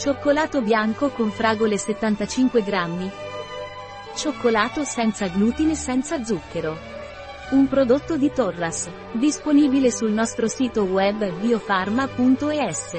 Cioccolato bianco con fragole 75 grammi. Cioccolato senza glutine e senza zucchero. Un prodotto di Torras, disponibile sul nostro sito web biofarma.es.